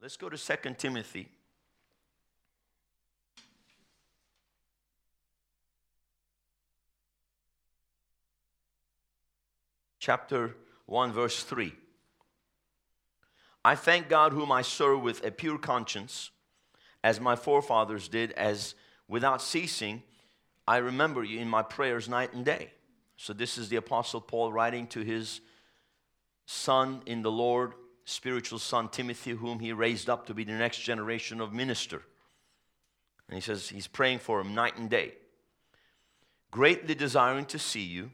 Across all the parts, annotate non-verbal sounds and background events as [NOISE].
Let's go to 2 Timothy. Chapter 1, verse 3. I thank God whom I serve with a pure conscience, as my forefathers did, as without ceasing I remember you in my prayers night and day. So, this is the Apostle Paul writing to his son in the Lord, spiritual son Timothy, whom he raised up to be the next generation of minister. And he says he's praying for him night and day. Greatly desiring to see you,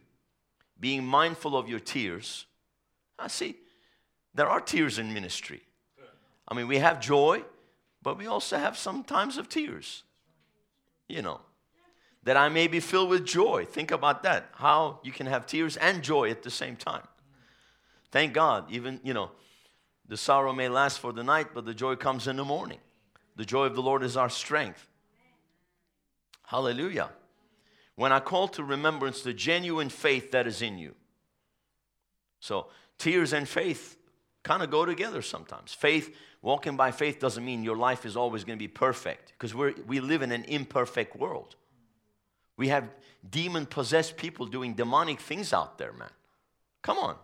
being mindful of your tears. I see, there are tears in ministry. I mean, we have joy, but we also have some times of tears. You know, that I may be filled with joy. Think about that. How you can have tears and joy at the same time. Thank God, even, you know, the sorrow may last for the night, but the joy comes in the morning. The joy of the Lord is our strength. Hallelujah. When I call to remembrance the genuine faith that is in you. So, tears and faith kind of go together sometimes. Faith, walking by faith, doesn't mean your life is always going to be perfect because we live in an imperfect world. We have demon possessed people doing demonic things out there, man. Come on.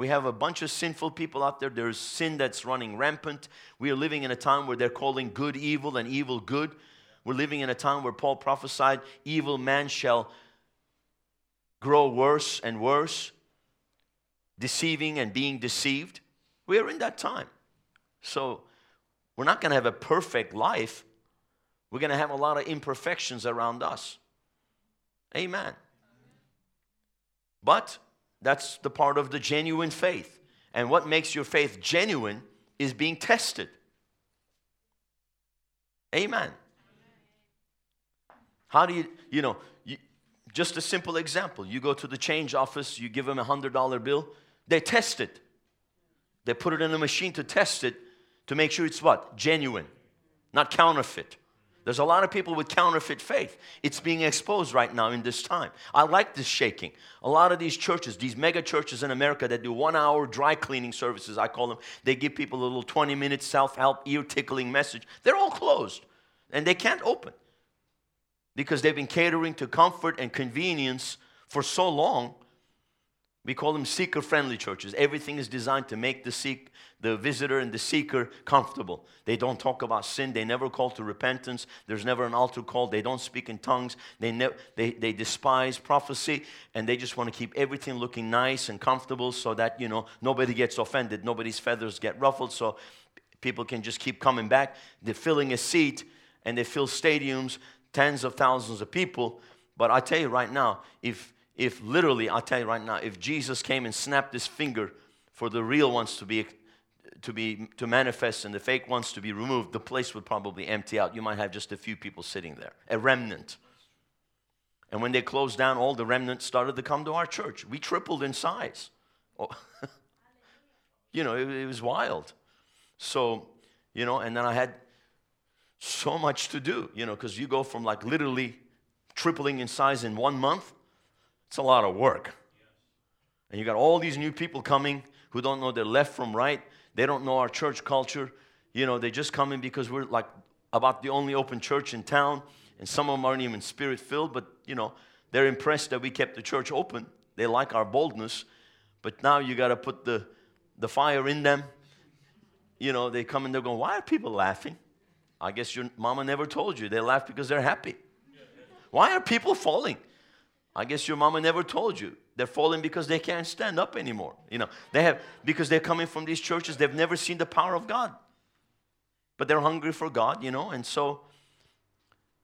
We have a bunch of sinful people out there. There's sin that's running rampant. We are living in a time where they're calling good evil and evil good. We're living in a time where Paul prophesied evil man shall grow worse and worse, deceiving and being deceived. We are in that time. So we're not going to have a perfect life. We're going to have a lot of imperfections around us. Amen. But that's the part of the genuine faith. And what makes your faith genuine is being tested. Amen. How do you, you know, you, just a simple example. You go to the change office, you give them a $100 bill, they test it. They put it in a machine to test it to make sure it's what? Genuine, not counterfeit. There's a lot of people with counterfeit faith. It's being exposed right now in this time. I like this shaking. A lot of these churches, these mega churches in America that do one hour dry cleaning services, I call them, they give people a little 20 minute self help, ear tickling message. They're all closed and they can't open because they've been catering to comfort and convenience for so long we call them seeker friendly churches. Everything is designed to make the seek the visitor and the seeker comfortable. They don't talk about sin. They never call to repentance. There's never an altar call. They don't speak in tongues. They, ne- they, they despise prophecy and they just want to keep everything looking nice and comfortable so that, you know, nobody gets offended. Nobody's feathers get ruffled so people can just keep coming back. They're filling a seat and they fill stadiums, tens of thousands of people. But I tell you right now, if if literally, I'll tell you right now, if Jesus came and snapped his finger for the real ones to be to be to manifest and the fake ones to be removed, the place would probably empty out. You might have just a few people sitting there, a remnant. And when they closed down, all the remnants started to come to our church. We tripled in size. Oh, [LAUGHS] you know, it, it was wild. So, you know, and then I had so much to do, you know, because you go from like literally tripling in size in one month it's a lot of work. And you got all these new people coming who don't know their left from right. They don't know our church culture. You know, they just come in because we're like about the only open church in town. And some of them aren't even spirit filled, but you know, they're impressed that we kept the church open. They like our boldness. But now you got to put the, the fire in them. You know, they come and they're going, Why are people laughing? I guess your mama never told you. They laugh because they're happy. Why are people falling? I guess your mama never told you. They're falling because they can't stand up anymore. You know, they have because they're coming from these churches, they've never seen the power of God. But they're hungry for God, you know, and so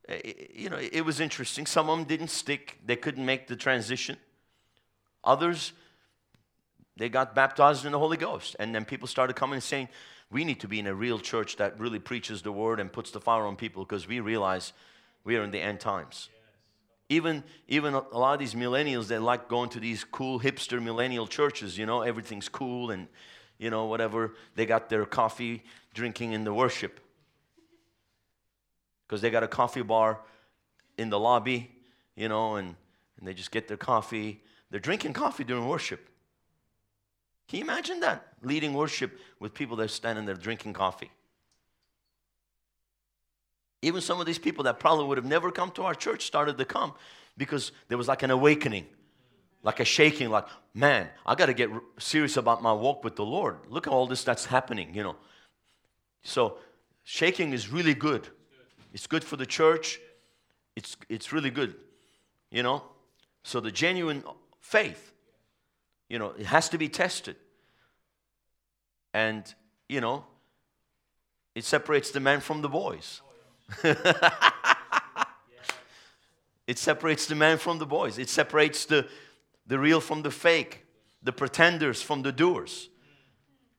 eh, eh, you know, it was interesting. Some of them didn't stick. They couldn't make the transition. Others they got baptized in the Holy Ghost. And then people started coming and saying, we need to be in a real church that really preaches the word and puts the fire on people because we realize we are in the end times. Even, even a lot of these millennials, they like going to these cool hipster millennial churches, you know, everything's cool and, you know, whatever. They got their coffee drinking in the worship. Because they got a coffee bar in the lobby, you know, and, and they just get their coffee. They're drinking coffee during worship. Can you imagine that? Leading worship with people that are standing there drinking coffee. Even some of these people that probably would have never come to our church started to come because there was like an awakening, like a shaking, like, man, I got to get serious about my walk with the Lord. Look at all this that's happening, you know. So, shaking is really good. It's good for the church. It's, it's really good, you know. So, the genuine faith, you know, it has to be tested. And, you know, it separates the men from the boys. It separates the man from the boys. It separates the, the real from the fake, the pretenders from the doers.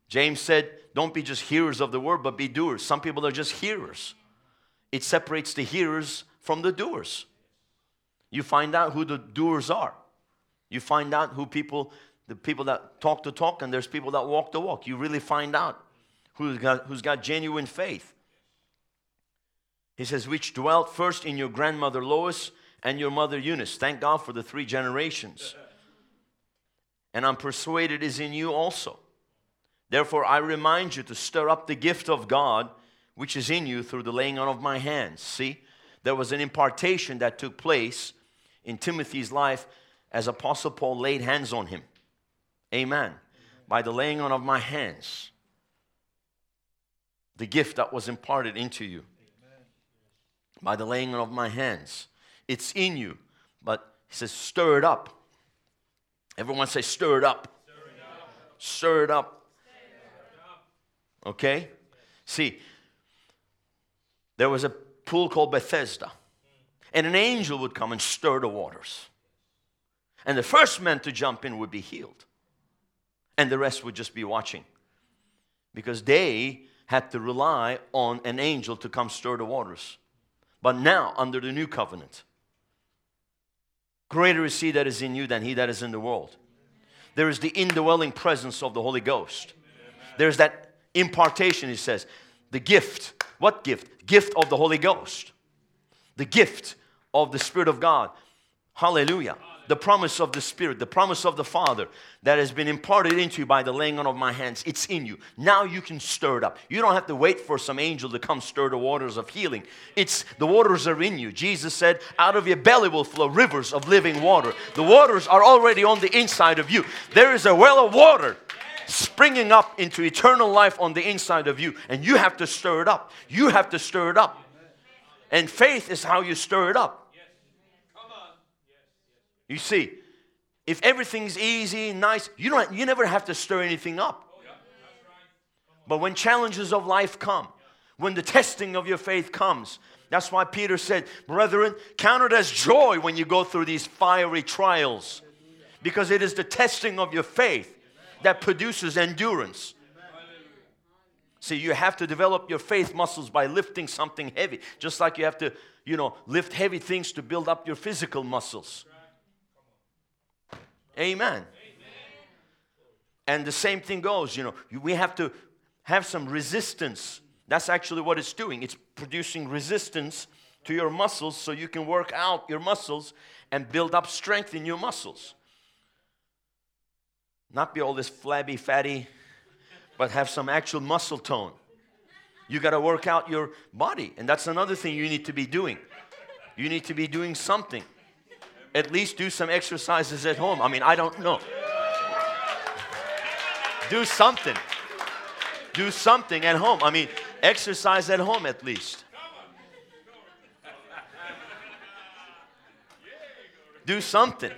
James said, Don't be just hearers of the word, but be doers. Some people are just hearers. It separates the hearers from the doers. You find out who the doers are. You find out who people, the people that talk the talk, and there's people that walk the walk. You really find out who's got, who's got genuine faith. He says, which dwelt first in your grandmother Lois and your mother Eunice. Thank God for the three generations. And I'm persuaded is in you also. Therefore, I remind you to stir up the gift of God which is in you through the laying on of my hands. See, there was an impartation that took place in Timothy's life as Apostle Paul laid hands on him. Amen. By the laying on of my hands, the gift that was imparted into you by the laying on of my hands. It's in you. But he says, stir it up. Everyone say, stir it up. Stir it up. Okay? See, there was a pool called Bethesda, and an angel would come and stir the waters. And the first man to jump in would be healed, and the rest would just be watching because they had to rely on an angel to come stir the waters but now under the new covenant. Greater is he that is in you than he that is in the world. There is the indwelling presence of the Holy Ghost. There's that impartation, he says. The gift. What gift? Gift of the Holy Ghost. The gift of the Spirit of God. Hallelujah the promise of the Spirit, the promise of the Father that has been imparted into you by the laying on of my hands. It's in you. Now you can stir it up. You don't have to wait for some angel to come stir the waters of healing. It's the waters are in you. Jesus said, Out of your belly will flow rivers of living water. The waters are already on the inside of you. There is a well of water springing up into eternal life on the inside of you, and you have to stir it up. You have to stir it up. And faith is how you stir it up. You see, if everything's easy, and nice, you don't you never have to stir anything up. But when challenges of life come, when the testing of your faith comes, that's why Peter said, Brethren, count it as joy when you go through these fiery trials. Because it is the testing of your faith that produces endurance. See, you have to develop your faith muscles by lifting something heavy, just like you have to, you know, lift heavy things to build up your physical muscles. Amen. And the same thing goes, you know, we have to have some resistance. That's actually what it's doing. It's producing resistance to your muscles so you can work out your muscles and build up strength in your muscles. Not be all this flabby, fatty, but have some actual muscle tone. You got to work out your body, and that's another thing you need to be doing. You need to be doing something at least do some exercises at home. I mean, I don't know. Do something. Do something at home. I mean, exercise at home at least. Do something.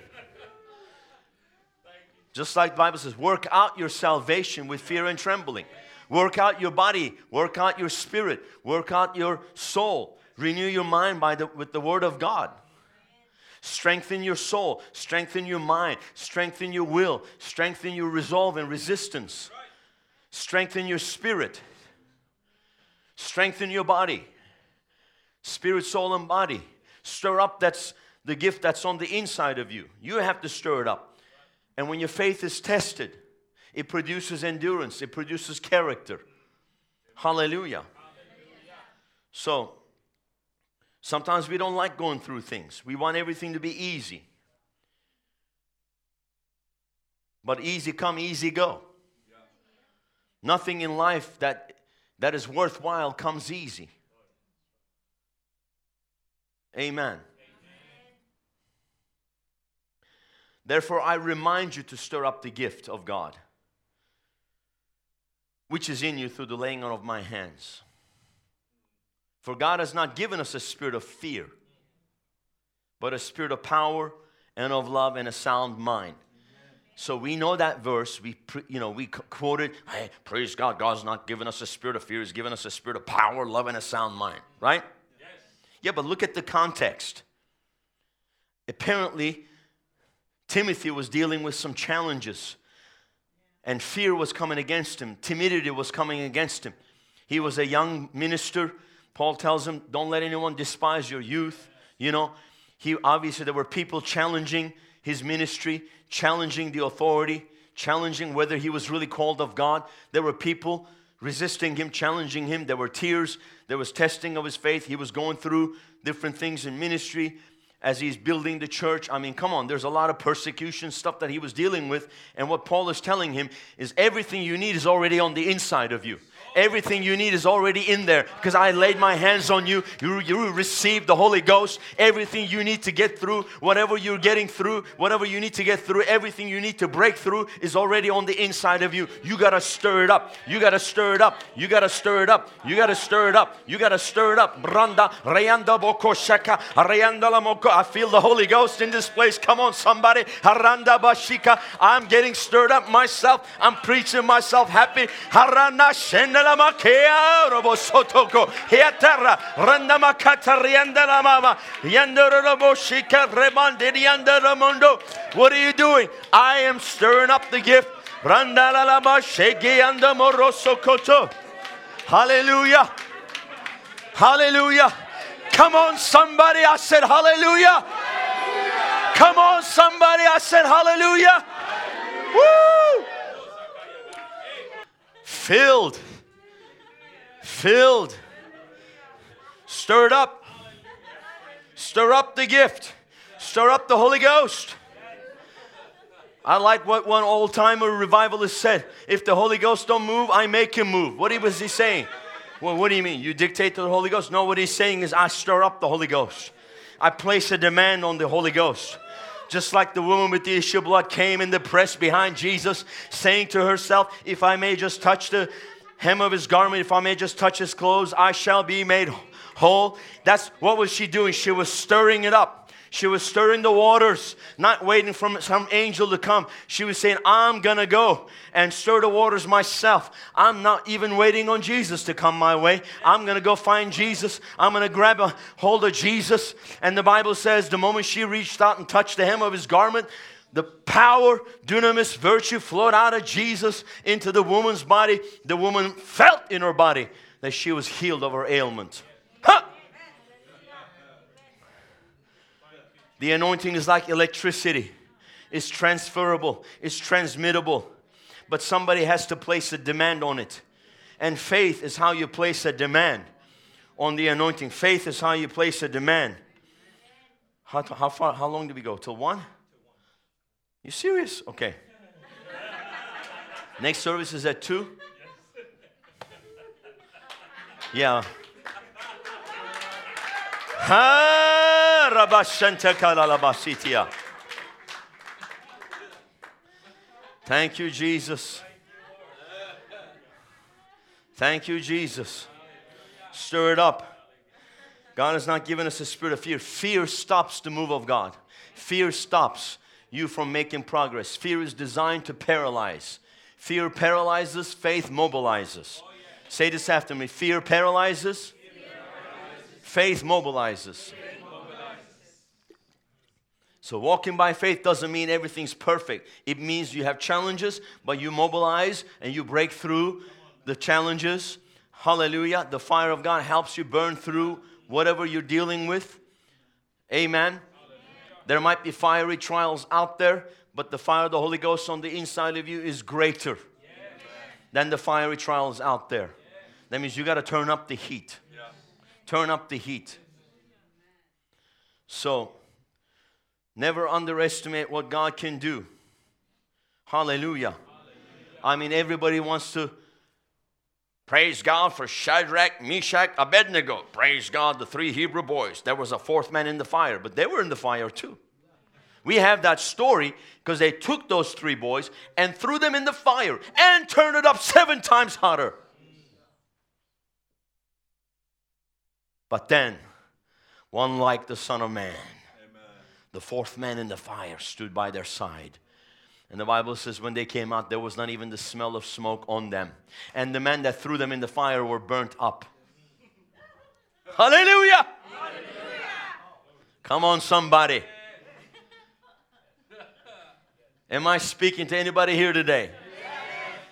Just like the Bible says, work out your salvation with fear and trembling. Work out your body, work out your spirit, work out your soul. Renew your mind by the, with the word of God. Strengthen your soul, strengthen your mind, strengthen your will, strengthen your resolve and resistance, strengthen your spirit, strengthen your body, spirit, soul, and body. Stir up that's the gift that's on the inside of you. You have to stir it up. And when your faith is tested, it produces endurance, it produces character. Hallelujah. Hallelujah. So, Sometimes we don't like going through things. We want everything to be easy. But easy come, easy go. Nothing in life that, that is worthwhile comes easy. Amen. Therefore, I remind you to stir up the gift of God, which is in you through the laying on of my hands. For God has not given us a spirit of fear, but a spirit of power and of love and a sound mind. So we know that verse. We, you know, we quoted, hey, praise God, God's not given us a spirit of fear. He's given us a spirit of power, love, and a sound mind, right? Yes. Yeah, but look at the context. Apparently, Timothy was dealing with some challenges, and fear was coming against him. Timidity was coming against him. He was a young minister. Paul tells him, don't let anyone despise your youth. You know, he obviously, there were people challenging his ministry, challenging the authority, challenging whether he was really called of God. There were people resisting him, challenging him. There were tears. There was testing of his faith. He was going through different things in ministry as he's building the church. I mean, come on, there's a lot of persecution stuff that he was dealing with. And what Paul is telling him is everything you need is already on the inside of you. Everything you need is already in there because I laid my hands on you. You, you received the Holy Ghost. Everything you need to get through, whatever you're getting through, whatever you need to get through, everything you need to break through is already on the inside of you. You got to stir it up. You got to stir it up. You got to stir it up. You got to stir it up. You got to stir it up. Branda, Rayanda Boko Shaka, Rayanda Lamoko. I feel the Holy Ghost in this place. Come on, somebody. Haranda Bashika. I'm getting stirred up myself. I'm preaching myself happy. Harana Shenda la makea robo sotoko hea terra randa makata rianda mama shika what are you doing? I am stirring up the gift. Hallelujah. Hallelujah. Come on somebody. I said hallelujah. Come on somebody. I said hallelujah. Woo! filled filled, stirred up, stir up the gift, stir up the Holy Ghost. I like what one old timer revivalist said. If the Holy Ghost don't move, I make him move. What was he saying? Well, what do you mean? You dictate to the Holy Ghost? No, what he's saying is I stir up the Holy Ghost. I place a demand on the Holy Ghost. Just like the woman with the issue of blood came in the press behind Jesus, saying to herself, If I may just touch the hem of his garment, if I may just touch his clothes, I shall be made whole. That's what was she doing? She was stirring it up. She was stirring the waters, not waiting for some angel to come. She was saying, I'm gonna go and stir the waters myself. I'm not even waiting on Jesus to come my way. I'm gonna go find Jesus. I'm gonna grab a hold of Jesus. And the Bible says, the moment she reached out and touched the hem of his garment, the power, dunamis, virtue flowed out of Jesus into the woman's body. The woman felt in her body that she was healed of her ailment. Huh? The anointing is like electricity. It's transferable, it's transmittable. But somebody has to place a demand on it. And faith is how you place a demand on the anointing. Faith is how you place a demand. How, how far, how long do we go? Till one? You serious? Okay. Next service is at 2? Yeah. Thank you, Jesus. Thank you, Jesus. Stir it up. God has not given us a spirit of fear. Fear stops the move of God. Fear stops you from making progress. Fear is designed to paralyze. Fear paralyzes, faith mobilizes. Oh, yeah. Say this after me fear paralyzes, fear paralyzes. faith mobilizes. Faith mobilizes. So, walking by faith doesn't mean everything's perfect. It means you have challenges, but you mobilize and you break through the challenges. Hallelujah. The fire of God helps you burn through whatever you're dealing with. Amen. There might be fiery trials out there, but the fire of the Holy Ghost on the inside of you is greater than the fiery trials out there. That means you got to turn up the heat. Turn up the heat. So, never underestimate what God can do. Hallelujah. I mean, everybody wants to Praise God for Shadrach, Meshach, Abednego. Praise God, the three Hebrew boys. There was a fourth man in the fire, but they were in the fire too. We have that story because they took those three boys and threw them in the fire and turned it up seven times hotter. But then, one like the Son of Man, Amen. the fourth man in the fire, stood by their side and the Bible says when they came out, there was not even the smell of smoke on them. And the men that threw them in the fire were burnt up. Hallelujah! Hallelujah. Come on, somebody. Am I speaking to anybody here today?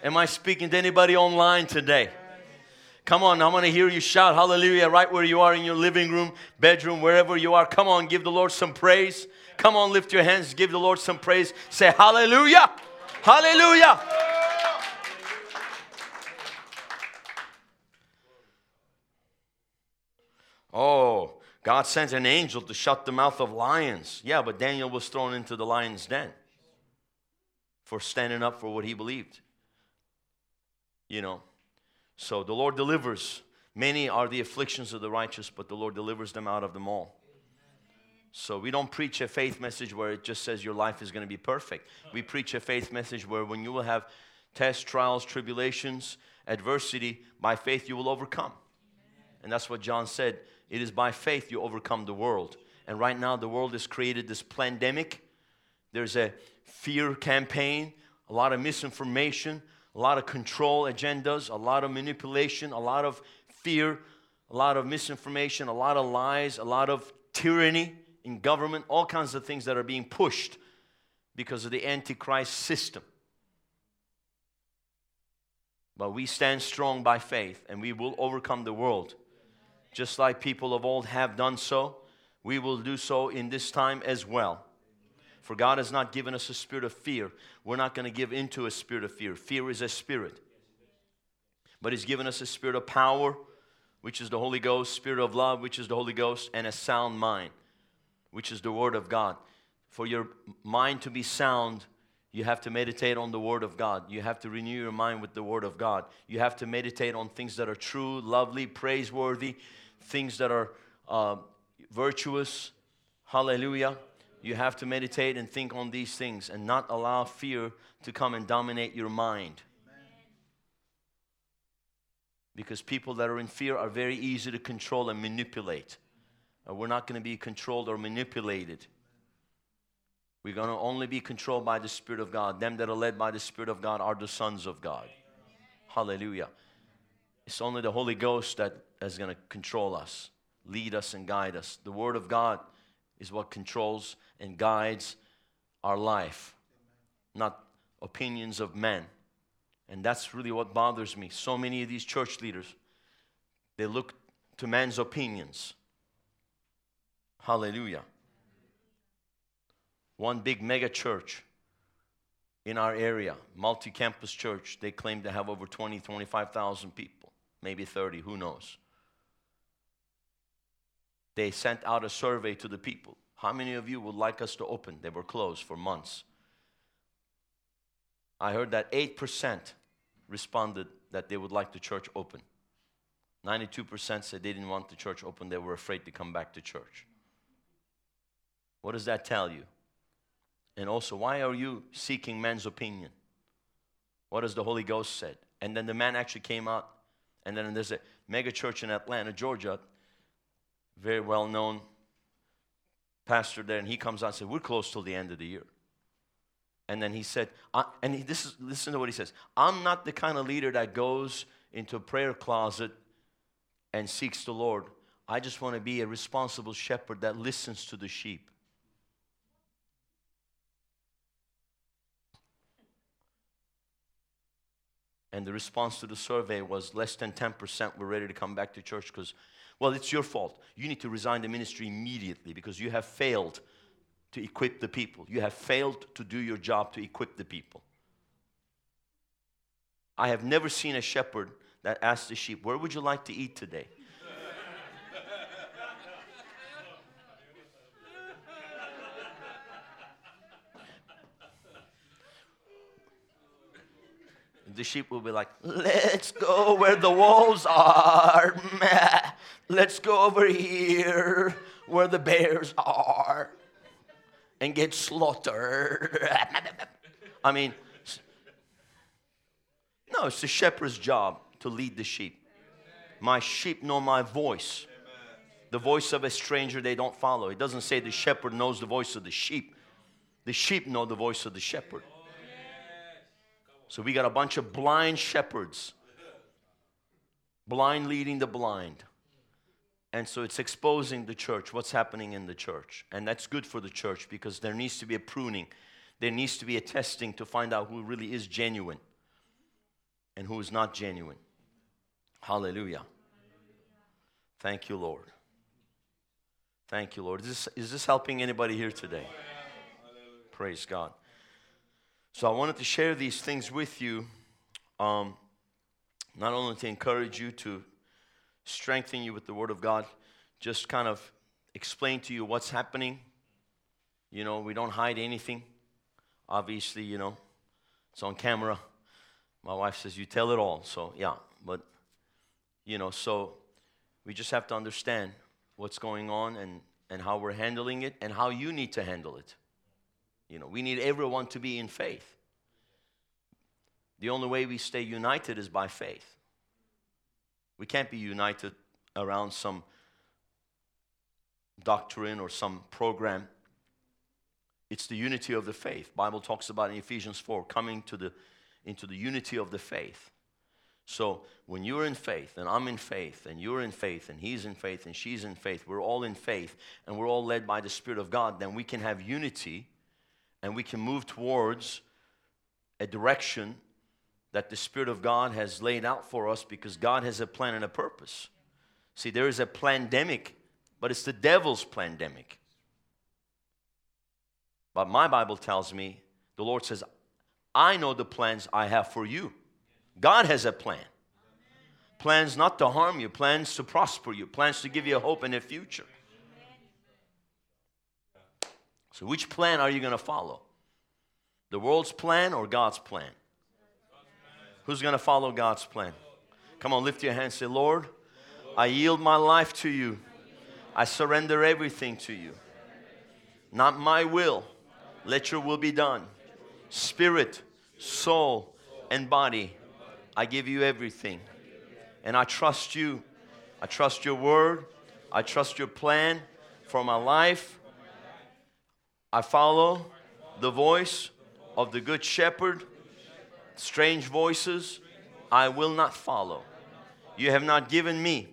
Am I speaking to anybody online today? Come on, I want to hear you shout hallelujah right where you are in your living room, bedroom, wherever you are. Come on, give the Lord some praise. Come on, lift your hands, give the Lord some praise. Say hallelujah. Hallelujah. Oh, God sent an angel to shut the mouth of lions. Yeah, but Daniel was thrown into the lion's den for standing up for what he believed. You know, so the Lord delivers. Many are the afflictions of the righteous, but the Lord delivers them out of them all. So we don't preach a faith message where it just says your life is going to be perfect. We preach a faith message where when you will have tests, trials, tribulations, adversity, by faith you will overcome. And that's what John said. It is by faith you overcome the world. And right now the world has created this pandemic. There's a fear campaign, a lot of misinformation, a lot of control agendas, a lot of manipulation, a lot of fear, a lot of misinformation, a lot of lies, a lot of tyranny in government, all kinds of things that are being pushed because of the Antichrist system. But we stand strong by faith and we will overcome the world. Just like people of old have done so, we will do so in this time as well. For God has not given us a spirit of fear. We're not going to give into a spirit of fear. Fear is a spirit. But He's given us a spirit of power, which is the Holy Ghost, spirit of love, which is the Holy Ghost, and a sound mind which is the Word of God. For your mind to be sound, you have to meditate on the Word of God. You have to renew your mind with the Word of God. You have to meditate on things that are true, lovely, praiseworthy, things that are uh, virtuous. Hallelujah. You have to meditate and think on these things and not allow fear to come and dominate your mind. Because people that are in fear are very easy to control and manipulate. Uh, we're not going to be controlled or manipulated. We're going to only be controlled by the Spirit of God. Them that are led by the Spirit of God are the sons of God. Hallelujah. It's only the Holy Ghost that is going to control us, lead us, and guide us. The Word of God is what controls and guides our life, not opinions of men. And that's really what bothers me. So many of these church leaders, they look to man's opinions Hallelujah. One big mega church in our area, multi campus church, they claim to have over 20, 25,000 people, maybe 30, who knows. They sent out a survey to the people. How many of you would like us to open? They were closed for months. I heard that 8% responded that they would like the church open. 92% said they didn't want the church open, they were afraid to come back to church. What does that tell you? And also, why are you seeking man's opinion? What has the Holy Ghost said? And then the man actually came out, and then there's a mega church in Atlanta, Georgia, very well known pastor there, and he comes out and said, We're close till the end of the year. And then he said, and he, this is, listen to what he says I'm not the kind of leader that goes into a prayer closet and seeks the Lord. I just want to be a responsible shepherd that listens to the sheep. And the response to the survey was less than 10% were ready to come back to church because, well, it's your fault. You need to resign the ministry immediately because you have failed to equip the people. You have failed to do your job to equip the people. I have never seen a shepherd that asked the sheep, Where would you like to eat today? The sheep will be like, let's go where the wolves are. Let's go over here where the bears are and get slaughtered. I mean, no, it's the shepherd's job to lead the sheep. My sheep know my voice. The voice of a stranger they don't follow. It doesn't say the shepherd knows the voice of the sheep. The sheep know the voice of the shepherd. So we got a bunch of blind shepherds, blind leading the blind. And so it's exposing the church, what's happening in the church. And that's good for the church because there needs to be a pruning. There needs to be a testing to find out who really is genuine and who is not genuine. Hallelujah. Thank you, Lord. Thank you, Lord. Is this, is this helping anybody here today? Praise God. So I wanted to share these things with you, um, not only to encourage you to strengthen you with the Word of God, just kind of explain to you what's happening. You know, we don't hide anything. Obviously, you know, it's on camera. My wife says, You tell it all. So, yeah, but, you know, so we just have to understand what's going on and, and how we're handling it and how you need to handle it. You know, we need everyone to be in faith. The only way we stay united is by faith. We can't be united around some doctrine or some program. It's the unity of the faith. Bible talks about in Ephesians 4 coming to the into the unity of the faith. So when you're in faith, and I'm in faith, and you're in faith, and he's in faith, and she's in faith, we're all in faith, and we're all led by the Spirit of God, then we can have unity and we can move towards a direction that the Spirit of God has laid out for us because God has a plan and a purpose. See, there is a pandemic, but it's the devil's pandemic. But my Bible tells me, the Lord says, I know the plans I have for you. God has a plan. Plans not to harm you, plans to prosper you, plans to give you a hope in the future. So, which plan are you going to follow? The world's plan or God's plan? Who's going to follow God's plan? Come on, lift your hands. Say, Lord, I yield my life to you. I surrender everything to you. Not my will. Let your will be done. Spirit, soul, and body. I give you everything. And I trust you. I trust your word. I trust your plan for my life. I follow the voice of the Good Shepherd. Strange voices I will not follow. You have not given me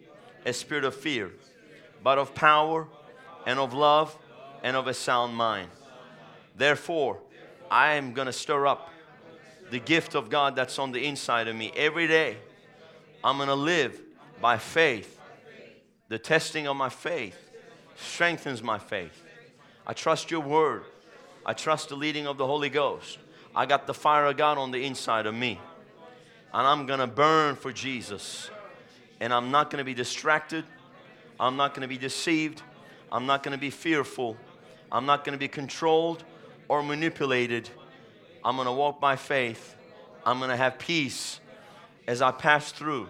a spirit of fear, but of power and of love and of a sound mind. Therefore, I am going to stir up the gift of God that's on the inside of me every day. I'm going to live by faith. The testing of my faith strengthens my faith. I trust your word. I trust the leading of the Holy Ghost. I got the fire of God on the inside of me. And I'm going to burn for Jesus. And I'm not going to be distracted. I'm not going to be deceived. I'm not going to be fearful. I'm not going to be controlled or manipulated. I'm going to walk by faith. I'm going to have peace as I pass through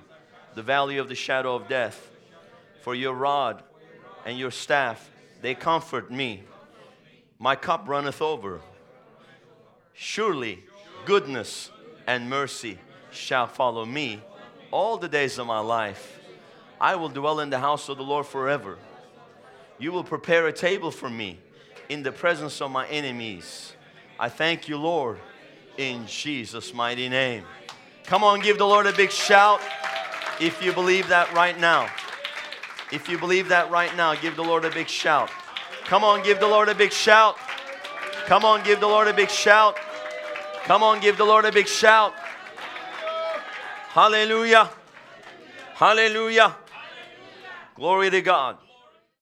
the valley of the shadow of death. For your rod and your staff, they comfort me. My cup runneth over. Surely goodness and mercy shall follow me all the days of my life. I will dwell in the house of the Lord forever. You will prepare a table for me in the presence of my enemies. I thank you, Lord, in Jesus' mighty name. Come on, give the Lord a big shout if you believe that right now. If you believe that right now, give the Lord a big shout. Come on, give the Lord a big shout. Come on, give the Lord a big shout. Come on, give the Lord a big shout. Hallelujah. Hallelujah. Glory to God.